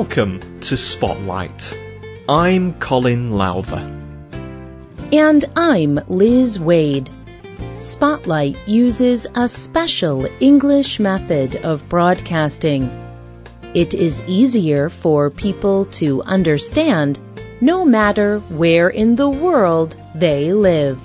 Welcome to Spotlight. I'm Colin Lowther. And I'm Liz Waid. Spotlight uses a special English method of broadcasting. It is easier for people to understand no matter where in the world they live.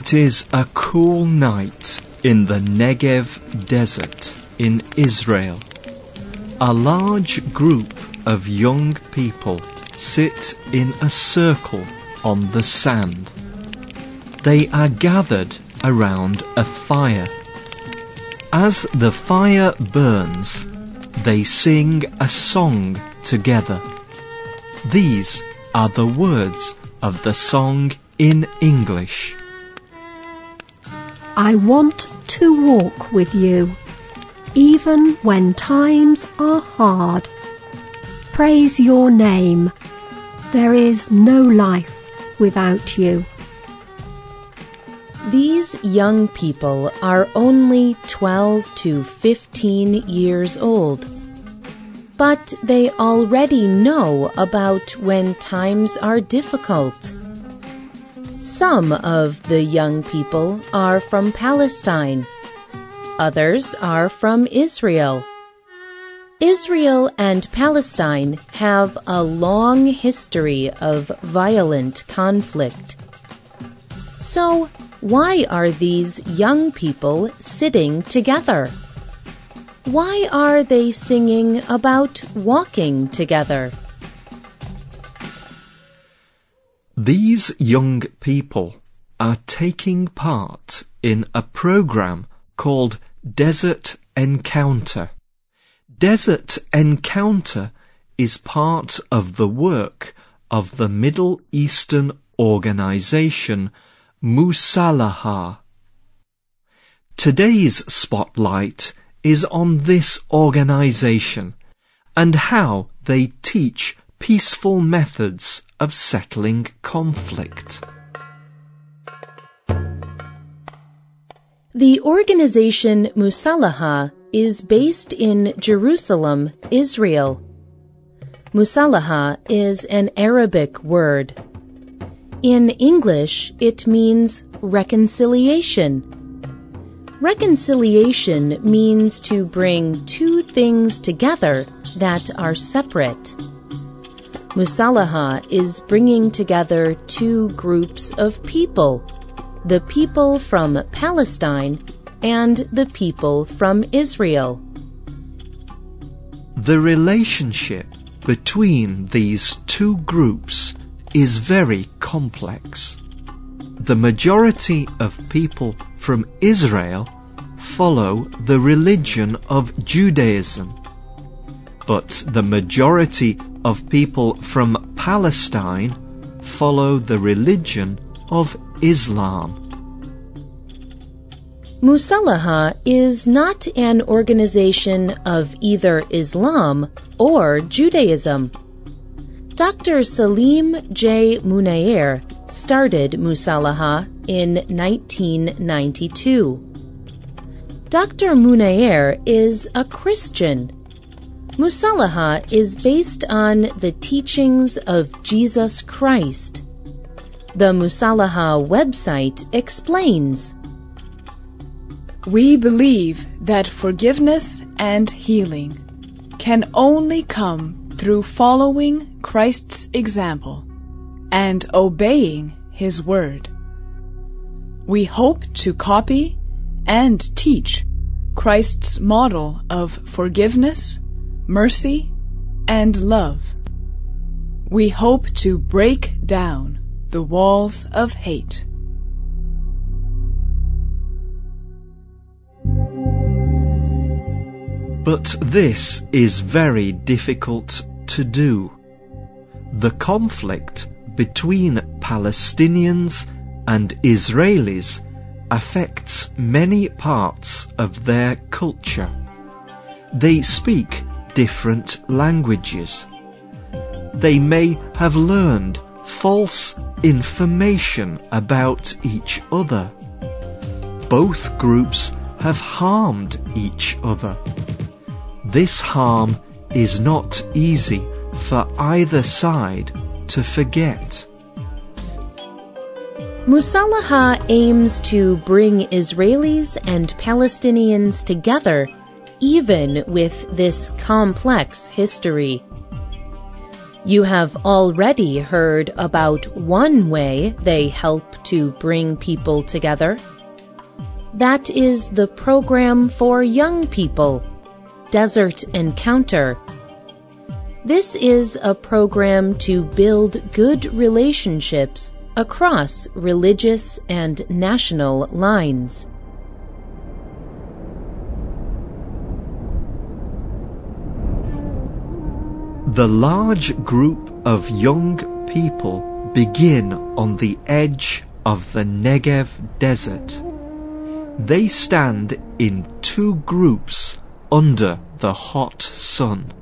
It is a cool night in the Negev desert in Israel. A large group of young people sit in a circle on the sand. They are gathered around a fire. As the fire burns, they sing a song together. These are the words of the song in English. I want to walk with you, even when times are hard. Praise your name. There is no life without you. These young people are only 12 to 15 years old. But they already know about when times are difficult. Some of the young people are from Palestine. Others are from Israel. Israel and Palestine have a long history of violent conflict. So, why are these young people sitting together? Why are they singing about walking together? These young people are taking part in a program called Desert Encounter. Desert Encounter is part of the work of the Middle Eastern organization Musalaha. Today's spotlight is on this organization and how they teach peaceful methods of settling conflict. The organization Musalaha is based in Jerusalem, Israel. Musalaha is an Arabic word. In English, it means reconciliation. Reconciliation means to bring two things together that are separate. Musalaha is bringing together two groups of people the people from Palestine and the people from Israel. The relationship between these two groups is very complex. The majority of people from Israel follow the religion of Judaism, but the majority of people from Palestine follow the religion of Islam. Musalaha is not an organization of either Islam or Judaism. Dr. Salim J. Munayer started Musalaha in 1992. Dr. Munayer is a Christian Musalaha is based on the teachings of Jesus Christ. The Musalaha website explains We believe that forgiveness and healing can only come through following Christ's example and obeying His word. We hope to copy and teach Christ's model of forgiveness mercy, and love. We hope to break down the walls of hate. But this is very difficult to do. The conflict between Palestinians and Israelis affects many parts of their culture. They speak different languages. they may have learned false information about each other. Both groups have harmed each other. This harm is not easy for either side to forget. Musalaha aims to bring Israelis and Palestinians together even with this complex history. You have already heard about one way they help to bring people together. That is the program for young people, Desert Encounter. This is a program to build good relationships across religious and national lines. The large group of young people begin on the edge of the Negev desert. They stand in two groups under the hot sun.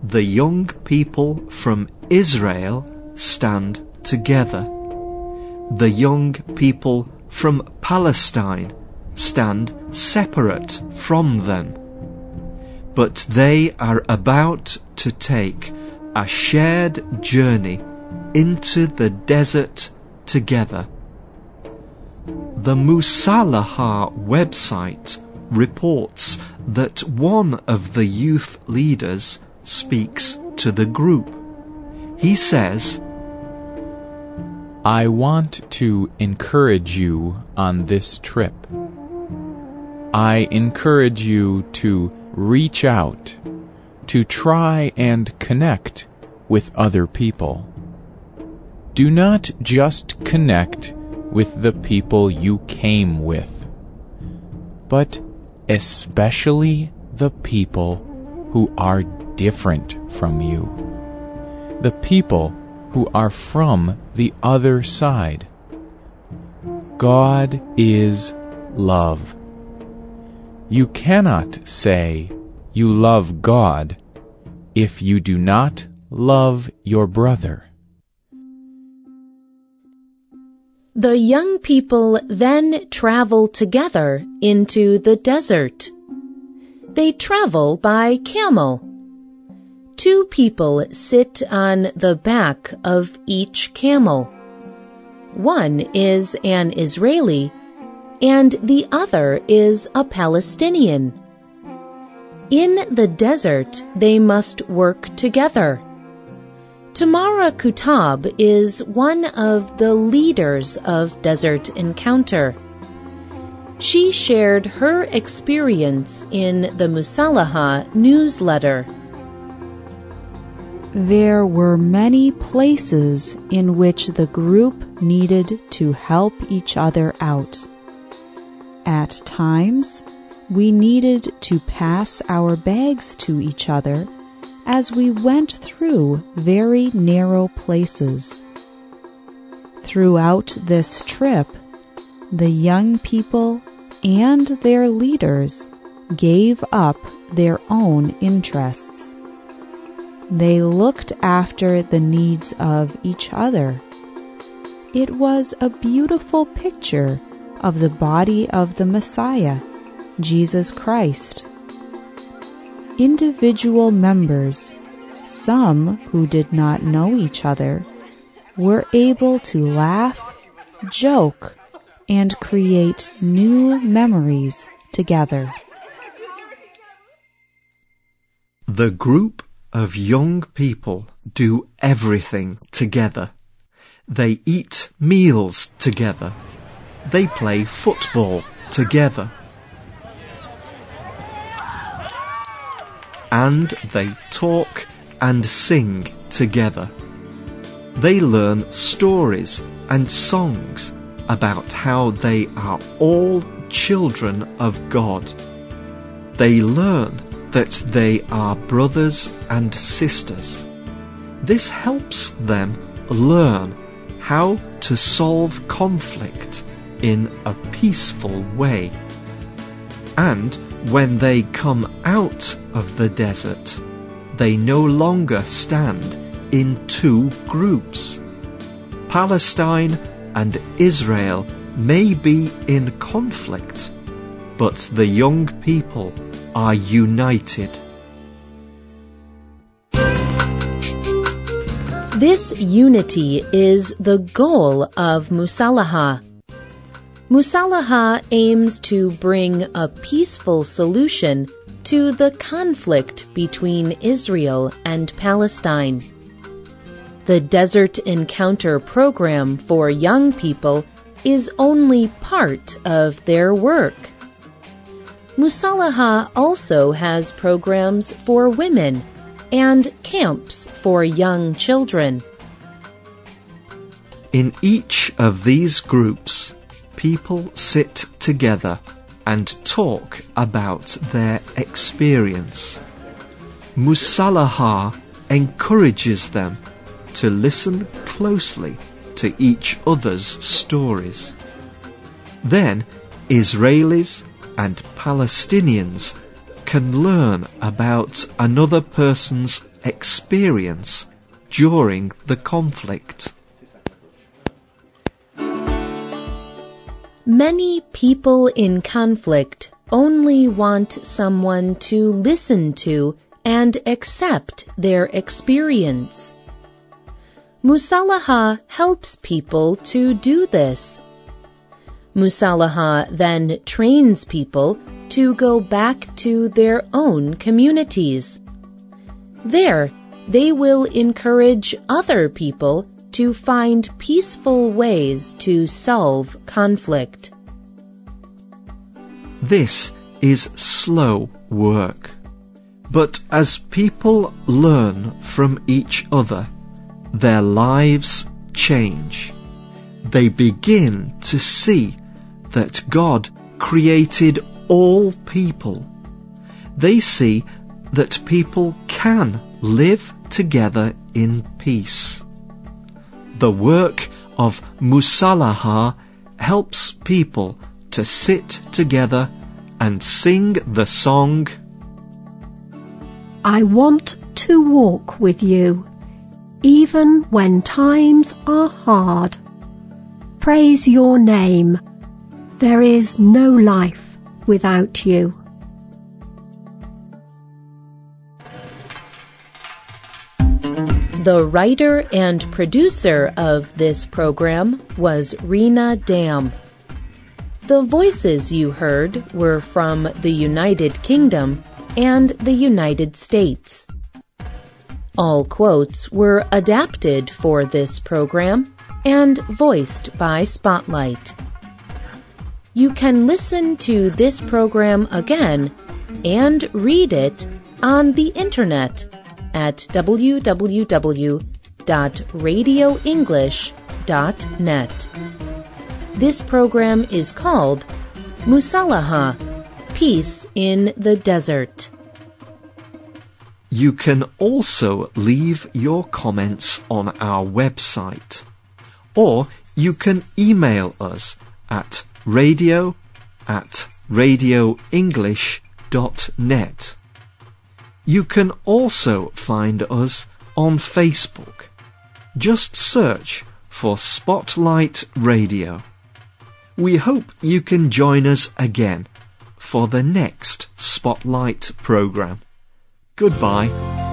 The young people from Israel stand together. The young people from Palestine stand separate from them. But they are about to take a shared journey into the desert together. The Musalaha website reports that one of the youth leaders speaks to the group. He says, I want to encourage you on this trip. I encourage you to reach out to try and connect with other people. Do not just connect with the people you came with, but especially the people who are different from you. The people who are from the other side. God is love. You cannot say you love God if you do not love your brother. The young people then travel together into the desert. They travel by camel. Two people sit on the back of each camel. One is an Israeli and the other is a Palestinian. In the desert, they must work together. Tamara Kutab is one of the leaders of Desert Encounter. She shared her experience in the Musalaha newsletter. There were many places in which the group needed to help each other out. At times, we needed to pass our bags to each other as we went through very narrow places. Throughout this trip, the young people and their leaders gave up their own interests. They looked after the needs of each other. It was a beautiful picture of the body of the Messiah, Jesus Christ. Individual members, some who did not know each other, were able to laugh, joke, and create new memories together. The group of young people do everything together. They eat meals together they play football together. And they talk and sing together. They learn stories and songs about how they are all children of God. They learn that they are brothers and sisters. This helps them learn how to solve conflict in a peaceful way. And when they come out of the desert, they no longer stand in two groups. Palestine and Israel may be in conflict, but the young people are united. This unity is the goal of Musalaha. Musalaha aims to bring a peaceful solution to the conflict between Israel and Palestine. The Desert Encounter program for young people is only part of their work. Musalaha also has programs for women and camps for young children. In each of these groups, people sit together and talk about their experience. Musalaha encourages them to listen closely to each other's stories. Then Israelis and Palestinians can learn about another person's experience during the conflict. Many people in conflict only want someone to listen to and accept their experience. Musalaha helps people to do this. Musalaha then trains people to go back to their own communities. There, they will encourage other people to find peaceful ways to solve conflict. This is slow work. But as people learn from each other, their lives change. They begin to see that God created all people. They see that people can live together in peace. The work of Musalaha helps people to sit together and sing the song I want to walk with you, even when times are hard. Praise your name. There is no life without you. The writer and producer of this program was Rena Dam. The voices you heard were from the United Kingdom and the United States. All quotes were adapted for this program and voiced by Spotlight. You can listen to this program again and read it on the internet at www.radioenglish.net. This program is called Musalaha Peace in the Desert. You can also leave your comments on our website, or you can email us at radio at radioenglish.net. You can also find us on Facebook. Just search for Spotlight Radio. We hope you can join us again for the next Spotlight program. Goodbye.